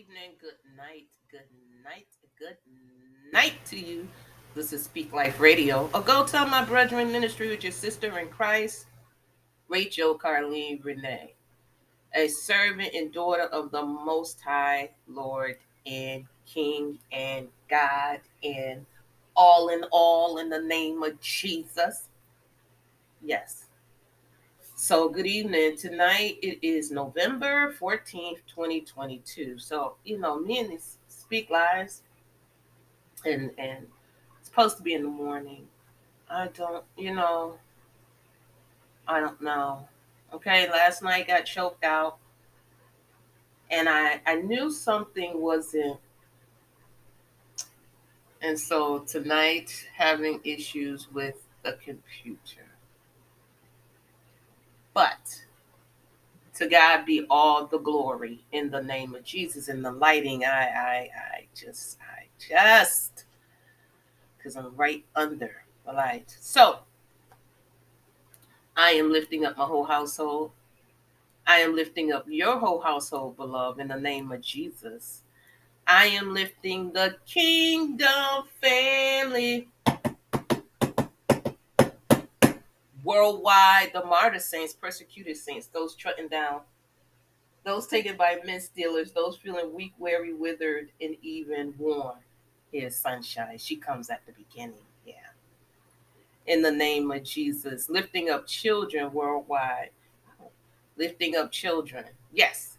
evening, good night, good night, good night to you. This is Speak Life Radio. Or go tell my brethren ministry with your sister in Christ, Rachel Carleen Renee, a servant and daughter of the Most High Lord and King and God and all in all in the name of Jesus. Yes. So, good evening. Tonight it is November 14th, 2022. So, you know, me and this Speak Lives, and and it's supposed to be in the morning. I don't, you know, I don't know. Okay, last night got choked out, and I I knew something wasn't. And so tonight, having issues with the computer. But to God be all the glory in the name of Jesus. In the lighting, I, I, I just, I just, because I'm right under the light. So I am lifting up my whole household. I am lifting up your whole household, beloved, in the name of Jesus. I am lifting the kingdom family worldwide, the martyr saints, persecuted saints, those trotting down, those taken by men stealers, those feeling weak, weary, withered, and even worn. Here's sunshine. She comes at the beginning. Yeah. In the name of Jesus, lifting up children worldwide, lifting up children. Yes.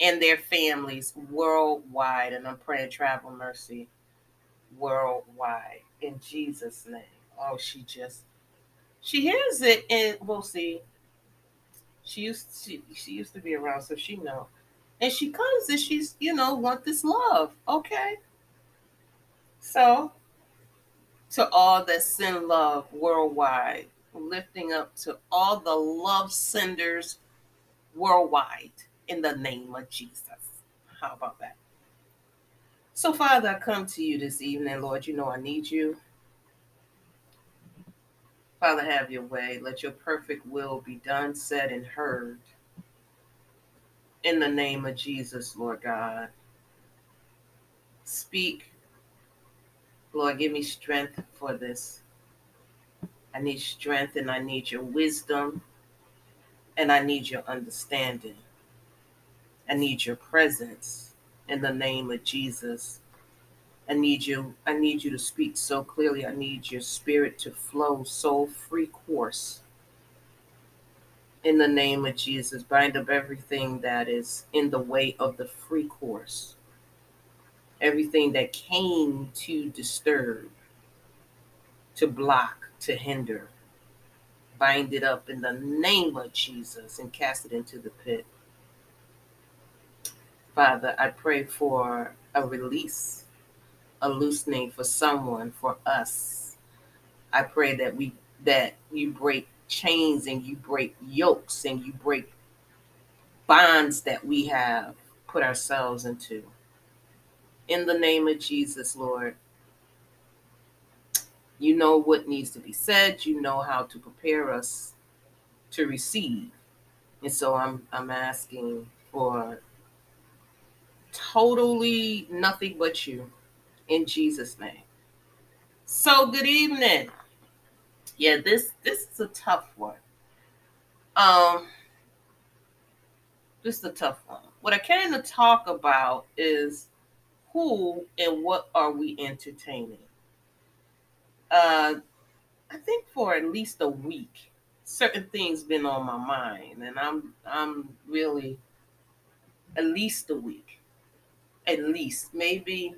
And their families worldwide. And I'm praying travel mercy worldwide in Jesus' name. Oh, she just she hears it, and we'll see. She used she, she used to be around, so she know. And she comes and she's you know want this love, okay. So to all that send love worldwide, lifting up to all the love senders worldwide in the name of Jesus. How about that? So, Father, I come to you this evening, Lord. You know I need you. Father, have your way. Let your perfect will be done, said, and heard. In the name of Jesus, Lord God. Speak. Lord, give me strength for this. I need strength and I need your wisdom and I need your understanding. I need your presence in the name of Jesus. I need you. I need you to speak so clearly. I need your spirit to flow so free course. In the name of Jesus, bind up everything that is in the way of the free course. Everything that came to disturb, to block, to hinder. Bind it up in the name of Jesus and cast it into the pit. Father, I pray for a release a loosening for someone, for us. I pray that we that you break chains and you break yokes and you break bonds that we have put ourselves into. In the name of Jesus, Lord, you know what needs to be said, you know how to prepare us to receive. And so I'm I'm asking for totally nothing but you in Jesus' name. So good evening. Yeah, this this is a tough one. Um this is a tough one. What I came to talk about is who and what are we entertaining? Uh I think for at least a week, certain things been on my mind, and I'm I'm really at least a week, at least maybe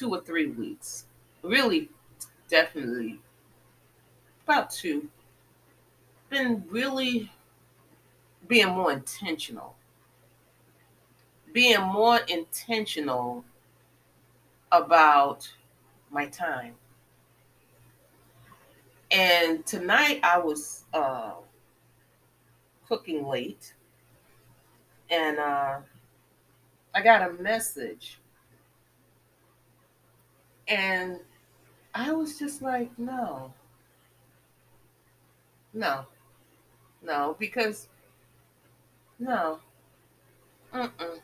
two or three weeks. Really, definitely about two. Been really being more intentional. Being more intentional about my time. And tonight I was uh, cooking late and uh, I got a message and I was just like, no, no, no, because no, mm-mm.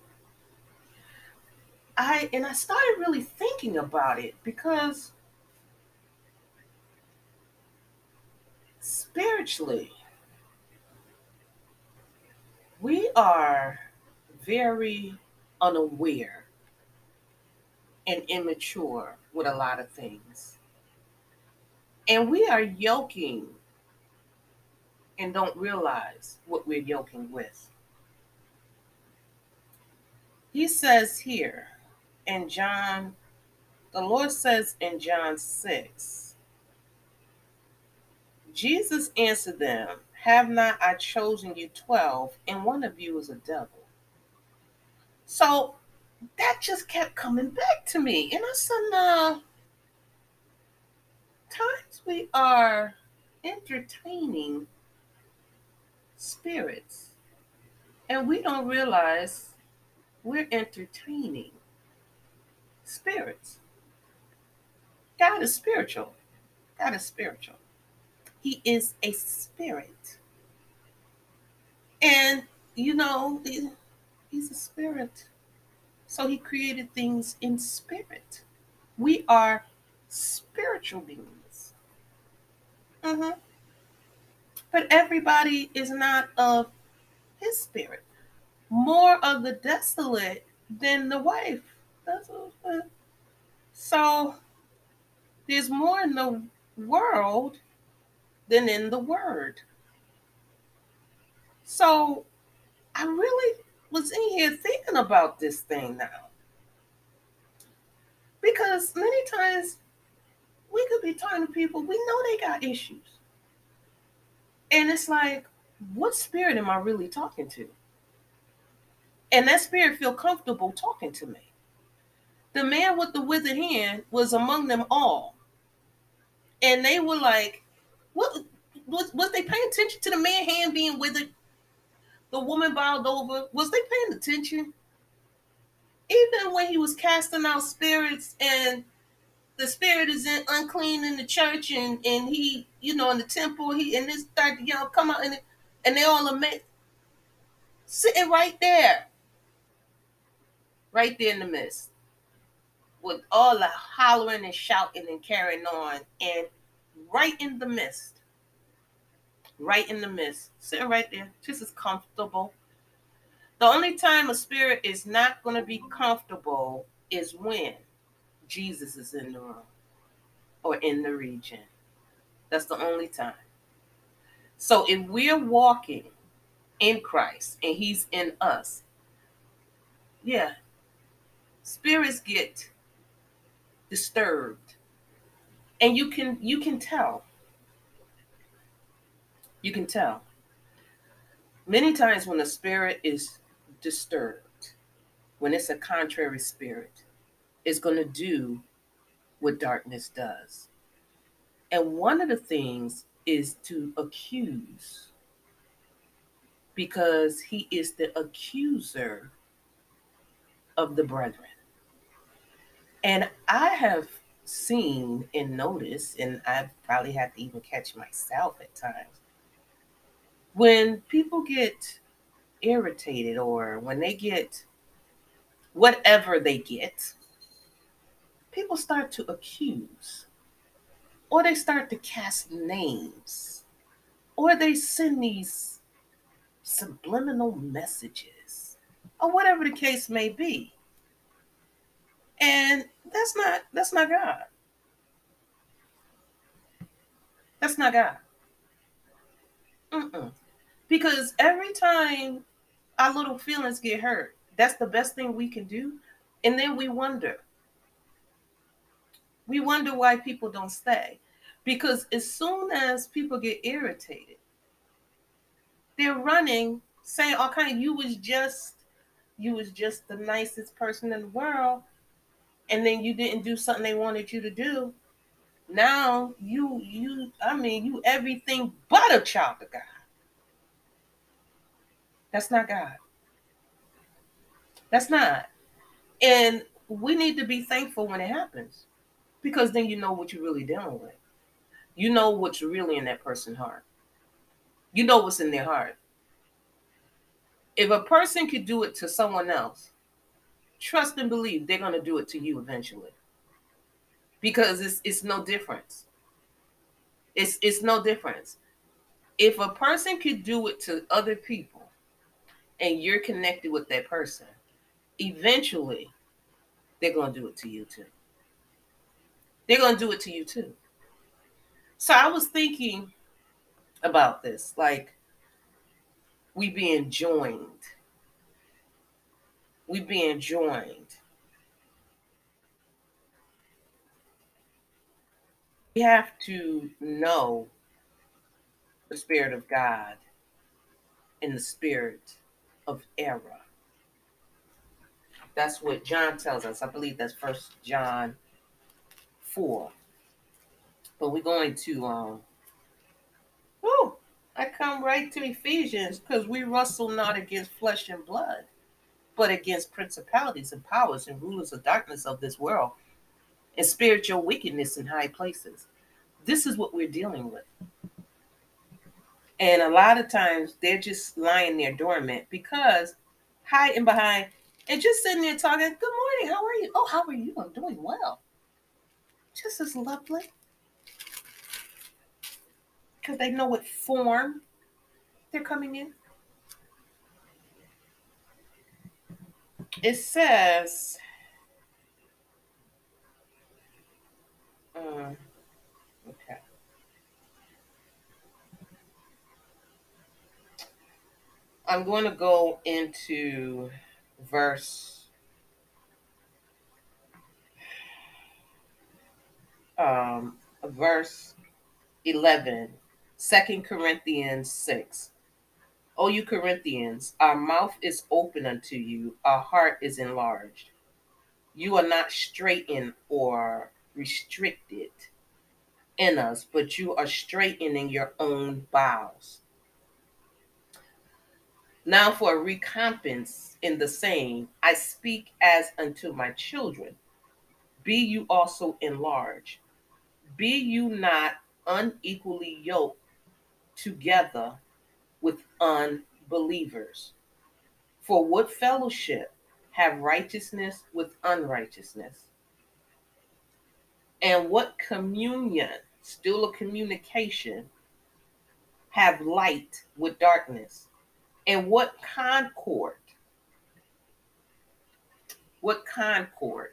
I and I started really thinking about it because spiritually we are very unaware and immature with a lot of things. And we are yoking and don't realize what we're yoking with. He says here in John, the Lord says in John 6, Jesus answered them, Have not I chosen you 12, and one of you is a devil? So that just kept coming back to me. And I said, No, times we are entertaining spirits, and we don't realize we're entertaining spirits. God is spiritual. God is spiritual. He is a spirit. And, you know, he's a spirit. So he created things in spirit. We are spiritual beings. Uh-huh. But everybody is not of his spirit. More of the desolate than the wife. So there's more in the world than in the word. So I really was in here thinking about this thing now. Because many times we could be talking to people, we know they got issues. And it's like, what spirit am I really talking to? And that spirit feel comfortable talking to me. The man with the withered hand was among them all. And they were like, what was, was they paying attention to the man hand being withered? The woman bowed over. Was they paying attention? Even when he was casting out spirits and the spirit is in, unclean in the church and and he you know in the temple he and this start you know come out and and they all admit sitting right there. Right there in the midst. With all the hollering and shouting and carrying on. And right in the midst right in the midst sitting right there just as comfortable the only time a spirit is not going to be comfortable is when Jesus is in the room or in the region. That's the only time. So if we're walking in Christ and He's in us, yeah, spirits get disturbed. And you can you can tell. You can tell. Many times when the spirit is disturbed, when it's a contrary spirit, is going to do what darkness does. And one of the things is to accuse because he is the accuser of the brethren. And I have seen and noticed, and I've probably had to even catch myself at times, when people get irritated or when they get whatever they get, people start to accuse, or they start to cast names, or they send these subliminal messages, or whatever the case may be. And that's not that's not God. That's not God. Mm-mm. Because every time our little feelings get hurt, that's the best thing we can do. And then we wonder, we wonder why people don't stay. Because as soon as people get irritated, they're running, saying all kind of you was just you was just the nicest person in the world, and then you didn't do something they wanted you to do. Now you you I mean you everything but a child of God. That's not God. That's not. And we need to be thankful when it happens because then you know what you're really dealing with. You know what's really in that person's heart. You know what's in their heart. If a person could do it to someone else, trust and believe they're going to do it to you eventually because it's it's no difference it's it's no difference if a person could do it to other people and you're connected with that person eventually they're going to do it to you too. They're going to do it to you too. So i was thinking about this like we being joined. We being joined. We have to know the Spirit of God and the Spirit of error. That's what John tells us. I believe that's First John 4. But we're going to um oh I come right to Ephesians because we wrestle not against flesh and blood but against principalities and powers and rulers of darkness of this world and spiritual wickedness in high places. This is what we're dealing with. And a lot of times they're just lying there dormant because hiding behind and just sitting there talking, Good morning, how are you? Oh, how are you? I'm doing well. Just as lovely. Because they know what form they're coming in. it says uh, i'm going to go into verse um verse 11 2 corinthians 6 O you Corinthians, our mouth is open unto you, our heart is enlarged. You are not straitened or restricted in us, but you are straitening your own bowels. Now, for a recompense in the same, I speak as unto my children. Be you also enlarged. Be you not unequally yoked together with unbelievers. For what fellowship have righteousness with unrighteousness? And what communion, still a communication, have light with darkness? And what concord? What concord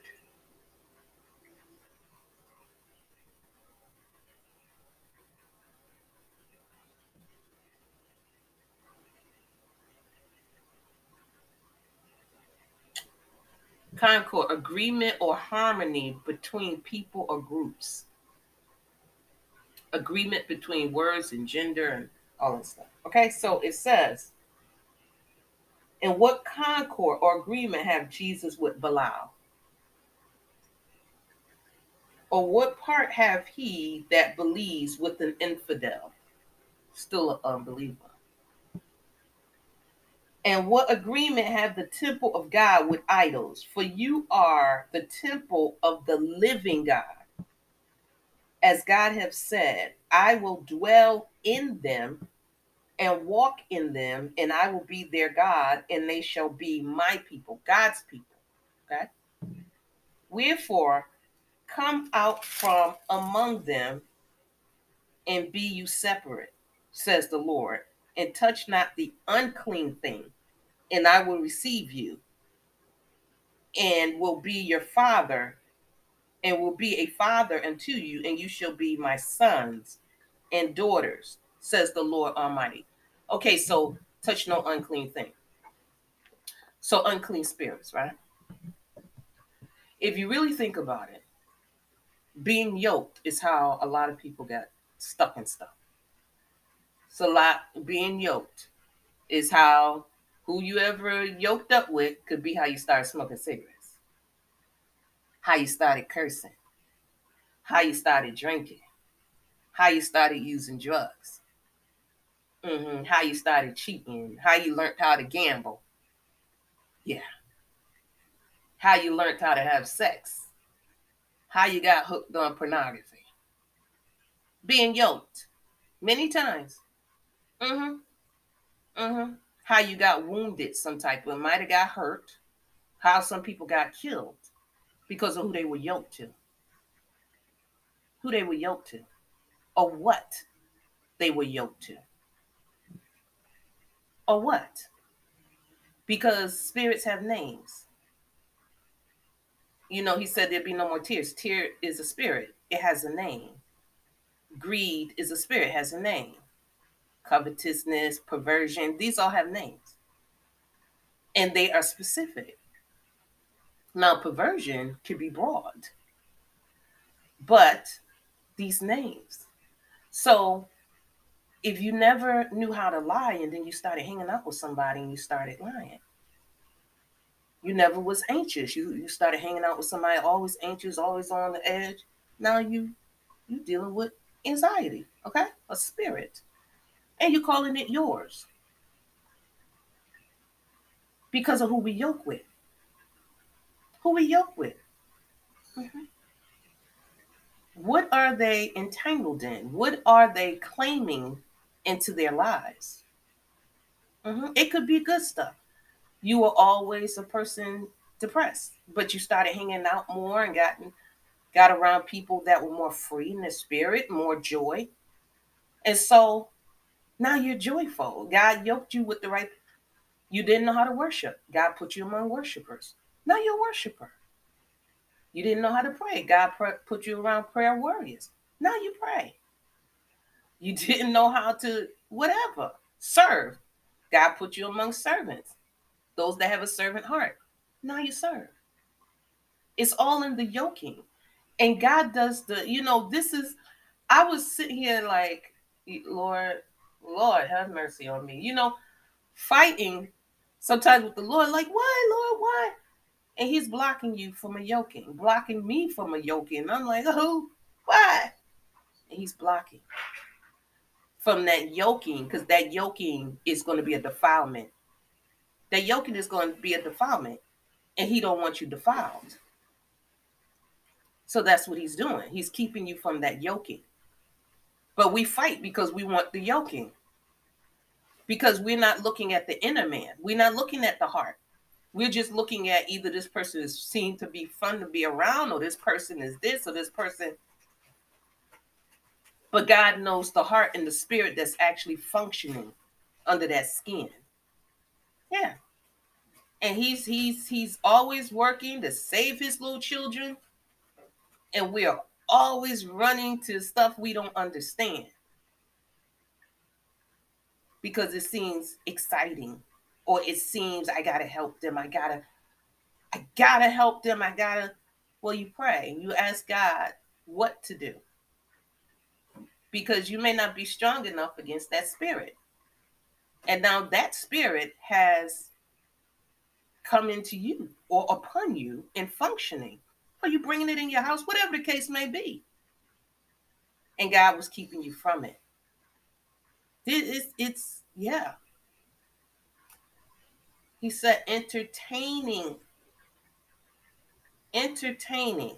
concord, agreement or harmony between people or groups. Agreement between words and gender and all that stuff. Okay, so it says, in what concord or agreement have Jesus with Belial? Or what part have he that believes with an infidel? Still an unbeliever. And what agreement have the temple of God with idols? For you are the temple of the living God. As God have said, I will dwell in them and walk in them, and I will be their God, and they shall be my people, God's people. Okay? Wherefore, come out from among them and be you separate, says the Lord, and touch not the unclean thing, and I will receive you, and will be your father, and will be a father unto you, and you shall be my sons and daughters, says the Lord Almighty. Okay, so touch no unclean thing. So unclean spirits, right? If you really think about it, being yoked is how a lot of people got stuck in stuff. So a lot being yoked is how who you ever yoked up with could be how you started smoking cigarettes, how you started cursing, how you started drinking, how you started using drugs, mm-hmm. how you started cheating, how you learned how to gamble. Yeah. How you learned how to have sex, how you got hooked on pornography, being yoked many times. Mm-hmm. Mm-hmm how you got wounded some type of might have got hurt How some people got killed because of who they were yoked to. Who they were yoked to. Or what they were yoked to. Or what? Because spirits have names. You know, he said there'd be no more tears. Tear is a spirit, it has a name. Greed is a spirit, has a name. Covetousness, perversion, these all have names. And they are specific. Now, perversion can be broad, but these names. So, if you never knew how to lie and then you started hanging out with somebody and you started lying, you never was anxious. You you started hanging out with somebody always anxious, always on the edge. Now you you dealing with anxiety, okay? A spirit. And you calling it yours. Because of who we yoke with. Who we yoke with. Mm-hmm. What are they entangled in? What are they claiming into their lives? Mm-hmm. It could be good stuff. You were always a person depressed, but you started hanging out more and gotten got around people that were more free in the spirit, more joy. And so now you're joyful. God yoked you with the right. You didn't know how to worship. God put you among worshipers. Now you're a worshiper. You didn't know how to pray. God put you around prayer warriors. Now you pray. You didn't know how to whatever serve. God put you among servants, those that have a servant heart. Now you serve. It's all in the yoking and God does the, you know, this is, I was sitting here like, Lord, Lord, have mercy on me, you know, fighting sometimes with the Lord, like, why, Lord, why? And He's blocking you from a yoking, blocking me from a yoking. I'm like, oh, why? And He's blocking from that yoking because that yoking is going to be a defilement. That yoking is going to be a defilement, and He don't want you defiled. So that's what he's doing. He's keeping you from that yoking. But we fight because we want the yoking. Because we're not looking at the inner man. We're not looking at the heart. We're just looking at either this person is seen to be fun to be around, or this person is this, or this person. But God knows the heart and the spirit that's actually functioning under that skin. Yeah. And he's he's he's always working to save his little children and we're always running to stuff we don't understand because it seems exciting or it seems I gotta help them. I gotta, I gotta help them. I gotta. Well, you pray. and You ask God what to do because you may not be strong enough against that spirit. And now that spirit has come into you or upon you in functioning. Are you bringing it in your house? Whatever the case may be. And God was keeping you from it. It's, it's yeah. He said, entertaining. Entertaining.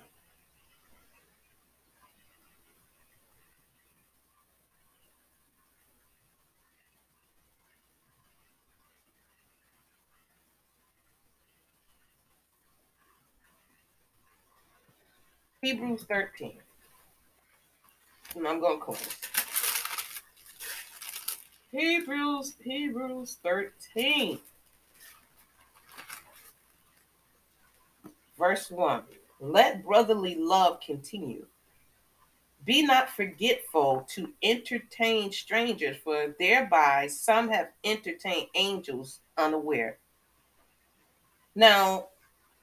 Hebrews 13. And I'm going to close. Hebrews, Hebrews 13. Verse 1. Let brotherly love continue. Be not forgetful to entertain strangers, for thereby some have entertained angels unaware. Now,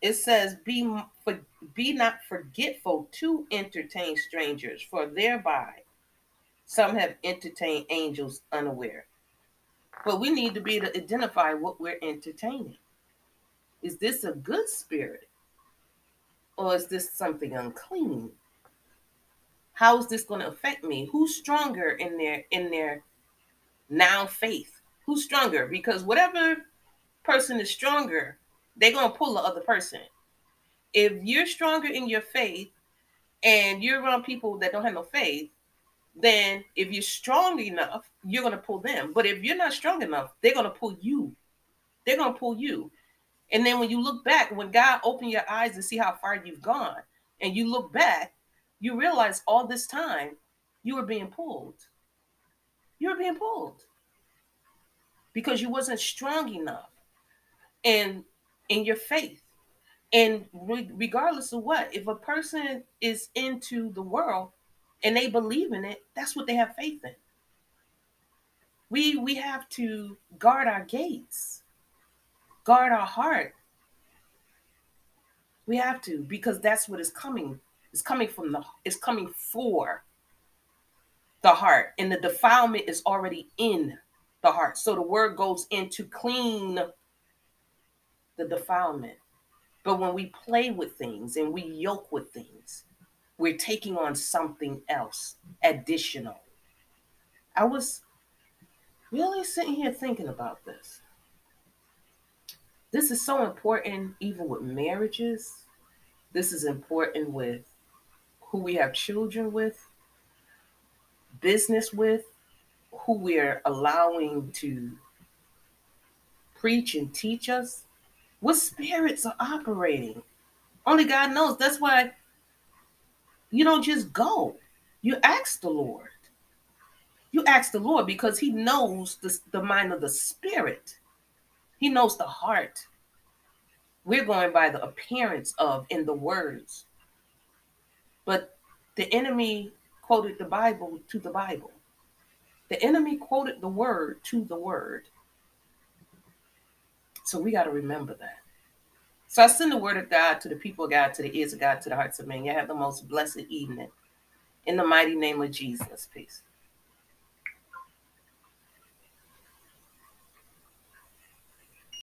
it says, Be for, be not forgetful to entertain strangers, for thereby some have entertained angels unaware. But we need to be to identify what we're entertaining. Is this a good spirit? Or is this something unclean? How is this going to affect me? Who's stronger in their in their now faith? Who's stronger? Because whatever person is stronger, they're going to pull the other person if you're stronger in your faith and you're around people that don't have no faith, then if you're strong enough, you're going to pull them. But if you're not strong enough, they're going to pull you. They're going to pull you. And then when you look back, when God opened your eyes and see how far you've gone, and you look back, you realize all this time you were being pulled. You were being pulled because you wasn't strong enough in in your faith. And re- regardless of what, if a person is into the world and they believe in it, that's what they have faith in. We we have to guard our gates, guard our heart. We have to because that's what is coming. It's coming from the it's coming for the heart. And the defilement is already in the heart. So the word goes in to clean the defilement. But when we play with things and we yoke with things, we're taking on something else additional. I was really sitting here thinking about this. This is so important, even with marriages. This is important with who we have children with, business with, who we're allowing to preach and teach us. What spirits are operating? Only God knows. That's why you don't just go. You ask the Lord. You ask the Lord because He knows the, the mind of the spirit. He knows the heart. We're going by the appearance of in the words. But the enemy quoted the Bible to the Bible. The enemy quoted the word to the word. So we got to remember that. So I send the word of God to the people of God, to the ears of God, to the hearts of men. You have the most blessed evening. In the mighty name of Jesus. Peace.